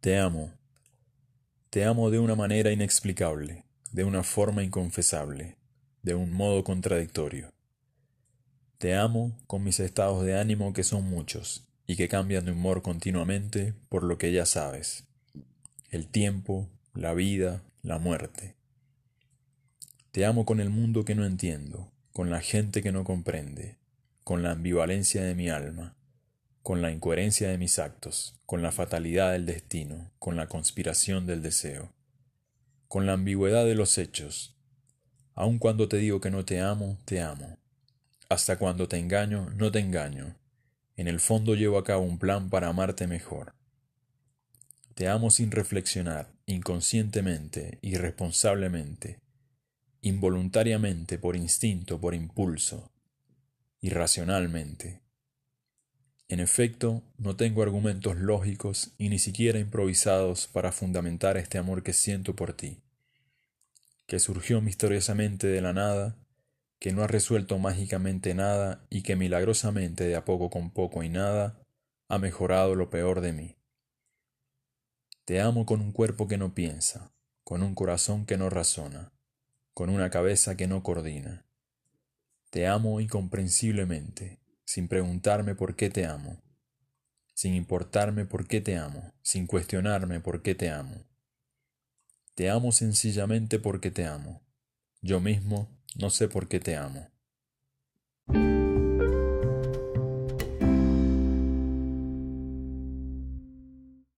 Te amo. Te amo de una manera inexplicable, de una forma inconfesable, de un modo contradictorio. Te amo con mis estados de ánimo que son muchos y que cambian de humor continuamente por lo que ya sabes. El tiempo, la vida, la muerte. Te amo con el mundo que no entiendo, con la gente que no comprende, con la ambivalencia de mi alma, con la incoherencia de mis actos, con la fatalidad del destino, con la conspiración del deseo, con la ambigüedad de los hechos. Aun cuando te digo que no te amo, te amo. Hasta cuando te engaño, no te engaño. En el fondo llevo a cabo un plan para amarte mejor. Te amo sin reflexionar, inconscientemente, irresponsablemente, involuntariamente, por instinto, por impulso, irracionalmente. En efecto, no tengo argumentos lógicos y ni siquiera improvisados para fundamentar este amor que siento por ti, que surgió misteriosamente de la nada, que no ha resuelto mágicamente nada y que milagrosamente de a poco con poco y nada ha mejorado lo peor de mí. Te amo con un cuerpo que no piensa, con un corazón que no razona, con una cabeza que no coordina. Te amo incomprensiblemente, sin preguntarme por qué te amo, sin importarme por qué te amo, sin cuestionarme por qué te amo. Te amo sencillamente porque te amo. Yo mismo no sé por qué te amo.